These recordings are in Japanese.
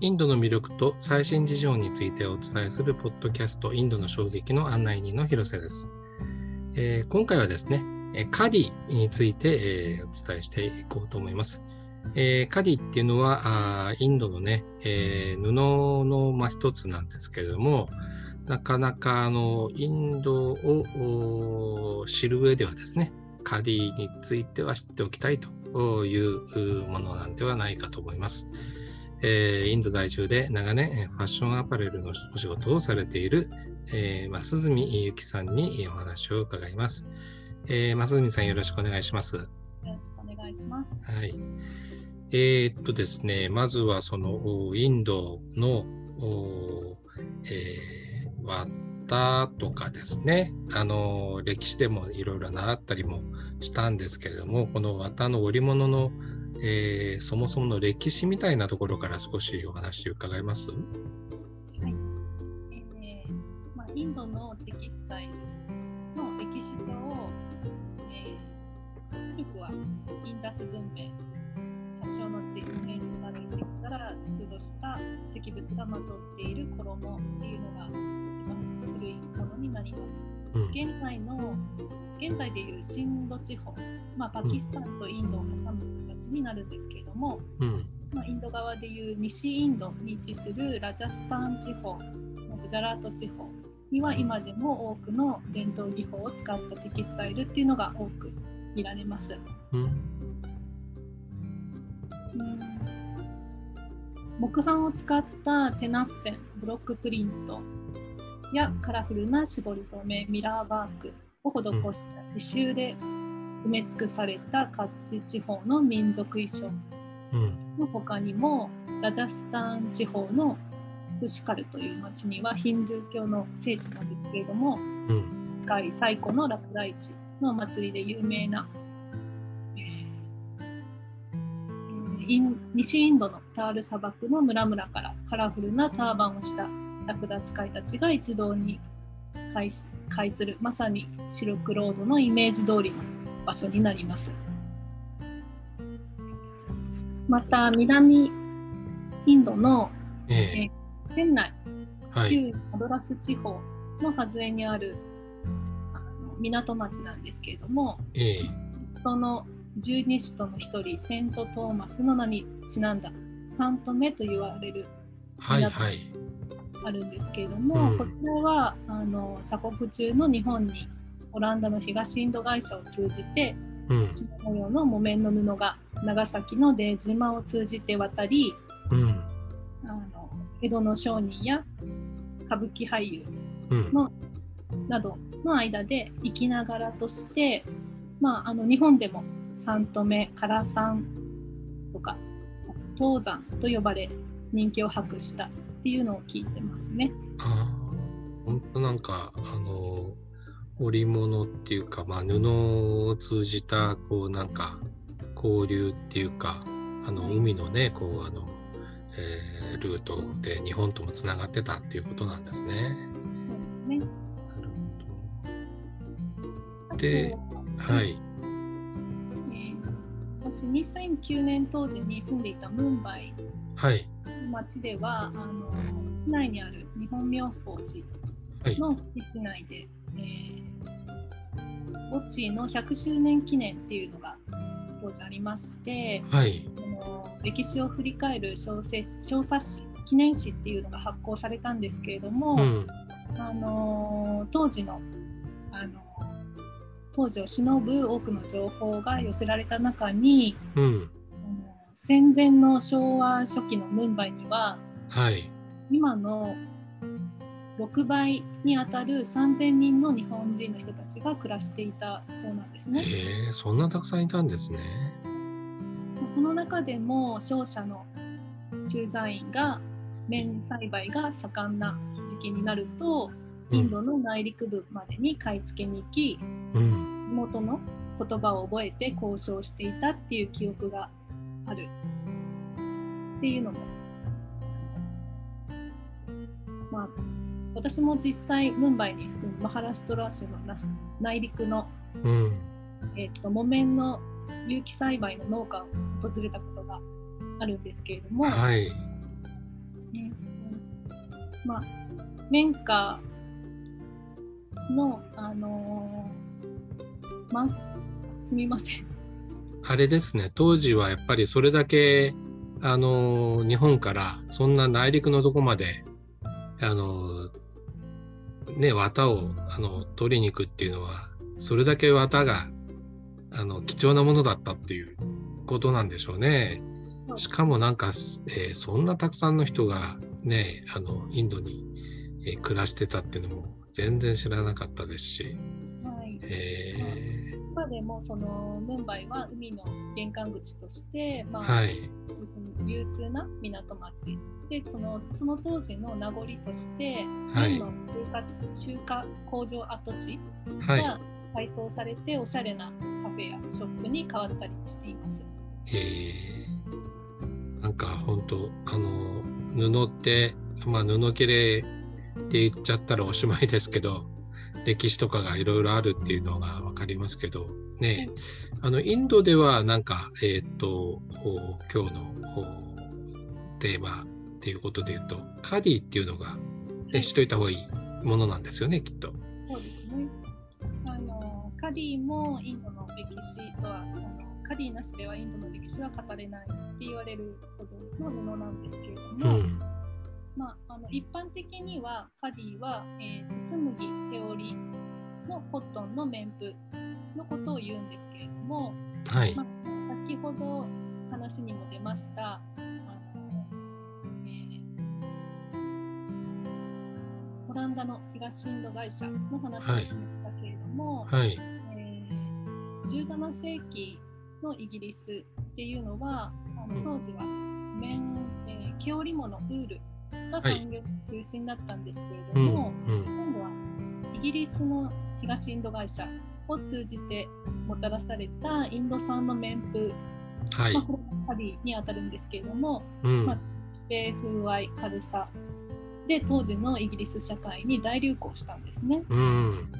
インドの魅力と最新事情についてお伝えするポッドキャストインドの衝撃の案内人の広瀬です。えー、今回はですね、カディについて、えー、お伝えしていこうと思います。えー、カディっていうのはあインドのね、えー、布の、まあ、一つなんですけれども、なかなかあのインドを知る上ではですね、カディについては知っておきたいというものなんではないかと思います。えー、インド在住で長年ファッションアパレルのお仕事をされている、えー、増住ゆきさんにお話を伺います。えー、増住さんよろしくお願いします。よろしくお願いします。はい。えー、っとですね、まずはそのインドの、えー、綿とかですね、あの歴史でもいろいろ習ったりもしたんですけれども、この綿の織物のえー、そもそもの歴史みたいなところから少しお話伺えます？はい、えーまあ、インドのテキスタイルの歴史上、えー、古くはインダス文明発祥の地から出土した石物がまとっている衣っていうのが一番古いものになります。うん、現在の現在でいうシンド地方、まあ、パキスタンとインドを挟む形になるんですけれども、うん、まあ、インド側でいう西インドに位置するラジャスタン地方グジャラート地方には今でも多くの伝統技法を使ったテキスタイルっていうのが多く見られます。うん、木版を使ったテナッセンブロックプリントやカラフルな絞り染めミラーワークを施した刺繍で埋め尽くされたカッチ地方の民族衣装の他にも、ラジャスタン地方のプシカルという町にはヒンドゥー教の聖地なんですけれども、うん、世界最古の落第地の祭りで有名な、イン西インドのタール砂漠の村々からカラフルなターバンをしたラクダ使いたちが一堂に会会する。まさにシルクロードのイメージ通りの場所になります。また南インドの、えー、えー、チェン内、はい、旧マドラス地方の外れにあるあの港町なんですけれども、えー、その十二使徒の一人セント・トーマスの名にちなんだサントメと言われる港、はいはい。あるんですけれども、うん、こちらはあの鎖国中の日本にオランダの東インド会社を通じて、うん、島模様の木綿の布が長崎の出島を通じて渡り、うん、あの江戸の商人や歌舞伎俳優の、うん、などの間で生きながらとして、まあ、あの日本でも三留め唐三とか東山と呼ばれ人気を博したっていうのを聞いてますね。あ本当なんかあの織物っていうか、まあ、布を通じたこうなんか交流っていうかあの海のねこうあの、えー、ルートで日本ともつながってたっていうことなんですね。そうですね。なるほど。で、はい。私2009年当時に住んでいたムンバイはい。町ではあの市内にある日本妙法寺の敷地内で、はい、えー、墓地の100周年記念っていうのが当時ありまして、はい、あの歴史を振り返る小説小冊子記念誌っていうのが発行されたんですけれども、うん、あの当時のあの当時を忍ぶ多くの情報が寄せられた中に、うん、戦前の昭和初期のムンバイには、はい、今の6倍にあたる3000人の日本人の人たちが暮らしていたそうなんですね。えー、そんなたくさんいたんですね。その中でも商社の駐在員が綿栽培が盛んな時期になると、インドの内陸部までに買い付けに行き、うん、地元の言葉を覚えて交渉していたっていう記憶があるっていうのも。まあ私も実際ムンバイに含むマハラストラ州の内陸の、うん、えーと、木綿の有機栽培の農家を訪れたことがあるんですけれども、はい、まあ、綿花の、あのー、ま、すみません。あれですね、当時はやっぱりそれだけ、あのー、日本からそんな内陸のとこまで、あのー、ね、綿をあの取りに行くっていうのは、それだけ綿があの貴重なものだったっていうことなんでしょうね。しかもなんか、えー、そんなたくさんの人がね、あのインドに、えー、暮らしてたっていうのも全然知らなかったですし。はい、えー、今でもそのムンバイは海の玄関口として、まあ、はい、有数な港町でそのその当時の名残として、はい、の中華工場跡地が改装されておしゃれなカフェやショップに変わったりしています。へえ。なんか本当あの布ってまあ布切れって言っちゃったらおしまいですけど歴史とかがいろいろあるっていうのが分かりますけどね、あのインドではなんかえっ、ー、と今日のテーマっていうことで言うとカディっていうのが、ね、しといた方がいいものなんですよねきっと。そうですね。あのカディもインドの歴史とはカディなしではインドの歴史は語れないって言われるほどの布なんですけれども、うん、まあ、あの一般的にはカディは、えー、鉄麦手織りのコットンの綿布のことを言うんですけれども、はい。まあ、先ほど話にも出ましたあの、えー、オランダの東インド会社の話をしたけれども、はい、えー、17世紀のイギリスっていうのはあの当時は綿、えー、毛織物ウールが産業中心だったんですけれども、はいうんうん、今度はイギリスの東インド会社を通じてもたらされたインド産の綿布、はいまあ、これがにあたるんですけれども、うん、まあ、性風合い軽さで当時のイギリス社会に大流行したんですね。うん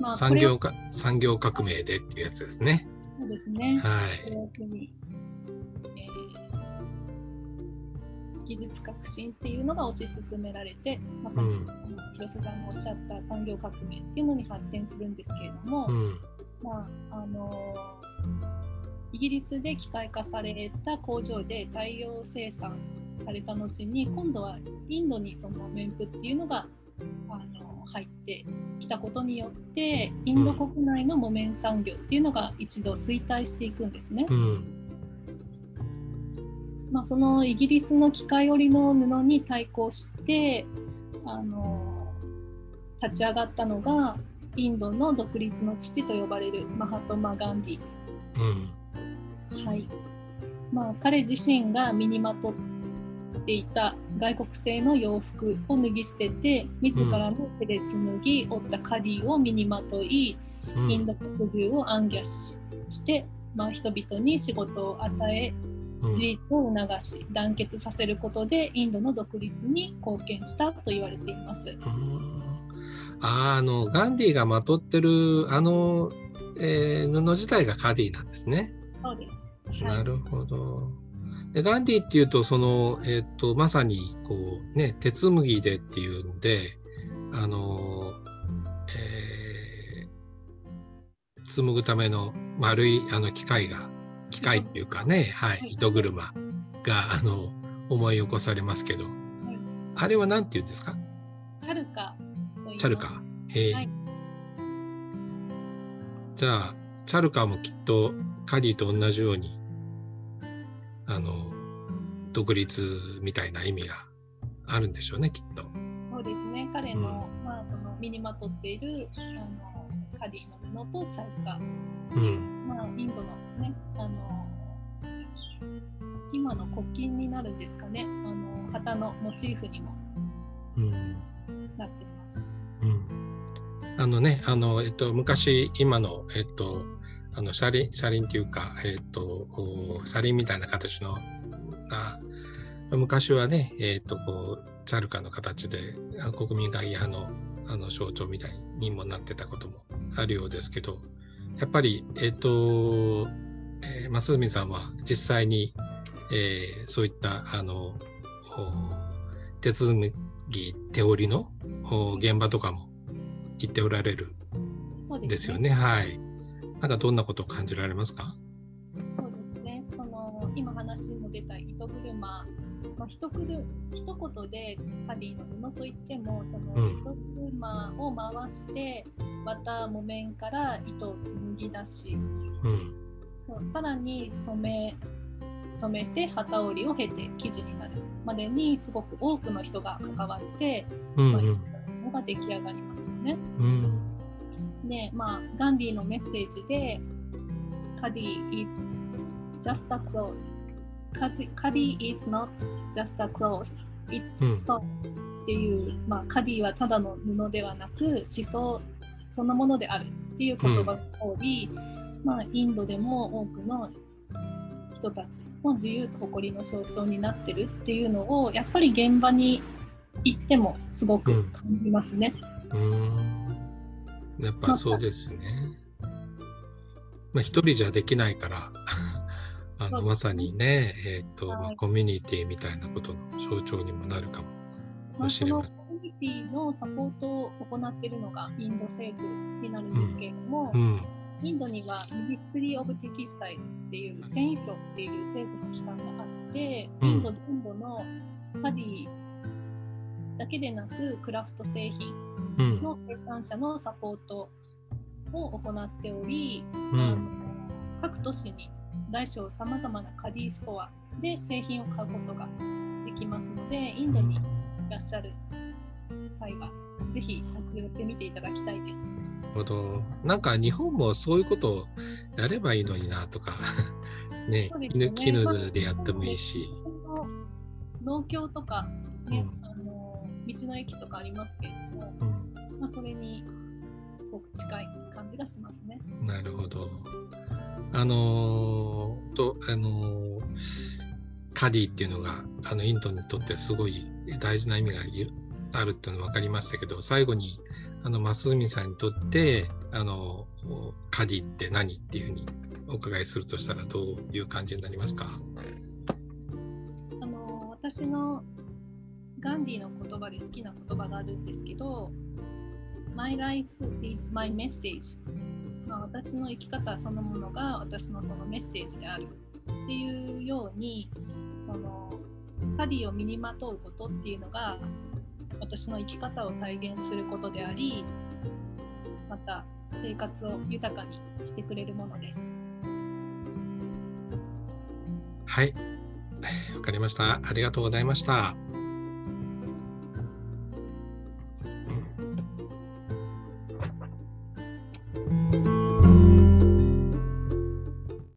まあ、産業か産業革命でっていうやつですね。そうですね。はい。技術革新っていうのが推し進められて、まさに、うん、広瀬さんがおっしゃった産業革命っていうのに発展するんですけれども、うん、まああのイギリスで機械化された工場で大量生産された後に今度はインドにその綿布っていうのがあの入ってきたことによってインド国内の木綿産業っていうのが一度衰退していくんですね。うん、まあ、そのイギリスの機械織りの布に対抗してあの立ち上がったのがインドの独立の父と呼ばれるマハトマ・ガンディ。うん、はい。まあ、彼自身が身にまとっていた外国製の洋服を脱ぎ捨てて自らの手で紡ぎ織ったカディを身にまとい、うん、インド国中を暗記しして、まあ、人々に仕事を与え自立を促し団結させることでインドの独立に貢献したと言われています。ああのガンディがまとってるあの、えー、布自体がカディなんですね。そうです。はい、なるほど。でガンディっていうとその、えーと、まさにこう、ね、鉄麦でっていうんであの、えー、紡ぐための丸いあの機械が機械っていうかね、はい、糸車があの思い起こされますけど、はい、あれは何て言うんですか？チャルカチャルカ。へえ、はい、じゃあチャルカもきっとカディと同じようにあの独立みたいな意味があるんでしょうねきっと。そうですね。彼のうん、まあ、その身にまとっているあのカディの布とチャルカ、うんまあ、インドのねあの今の国旗になるんですかねあの旗のモチーフにもなってます。うん、あのねあの、えっと、昔今の、えっと、あの車輪車輪っていうか、えーと、車輪みたいな形のが昔はね、えーと、こうチャルカの形で国民会議派のあの象徴みたいにもなってたこともあるようですけどやっぱり、えっ、ー、と、えー、増住さんは実際に、えー、そういったあの手続き手織りの現場とかも行っておられるですよね。ねはい。なんかどんなことを感じられますか？そうですね。その今話も出た糸車、まあ、一くる一言でカディの布といってもその糸車を回して綿木綿から糸を紡ぎ出し、うん、そうさらに染め染めて旗織りを経て生地になるまでにすごく多くの人が関わって、うんうん、まあ、一のが出来上がりますよね。うん、でまあガンディのメッセージで「カディ is just a cloth」カディ is not just a cloth it's soul、っていう、まあ、カディはただの布ではなく思想そのものであるっていう言葉の通り、うん、まあ、インドでも多くの人たちの自由と誇りの象徴になってるっていうのをやっぱり現場に行ってもすごく感じますね。うん、やっぱそうですね。まあ、一人じゃできないから あのまさにね、えーと、はい、コミュニティみたいなことの象徴にもなるかもしれません。コミュニティのサポートを行っているのがインド政府になるんですけれども、うん。うん。インドには Ministry of Textile っていう繊維省っていう政府の機関があって、インド全土のカディだけでなくクラフト製品の生産者のサポートを行っており、うん、各都市に大小さまざまなカディストアで製品を買うことができますのでインドにいらっしゃる際はぜひ立ち寄ってみていただきたいです。ほど。なんか日本もそういうことをやればいいのになとか ね、ね絹でやってもいいし。農協とかね、うん、あの道の駅とかありますけれども、うん、まあ、それにすごく近い感じがしますね。なるほど。あのー、とあのー、カディっていうのがあのインドにとってすごい大事な意味があるっていうの分かりましたけど最後にあの増住さんにとってあのカディって何っていうふうにお伺いするとしたらどういう感じになりますか？あの私のガンディの言葉で好きな言葉があるんですけど My life is my message まあ、私の生き方そのものが私のそのメッセージであるっていうようにそのカディを身にまとうことっていうのが私の生き方を体現することでありまた生活を豊かにしてくれるものです。はい。わかりました。ありがとうございました。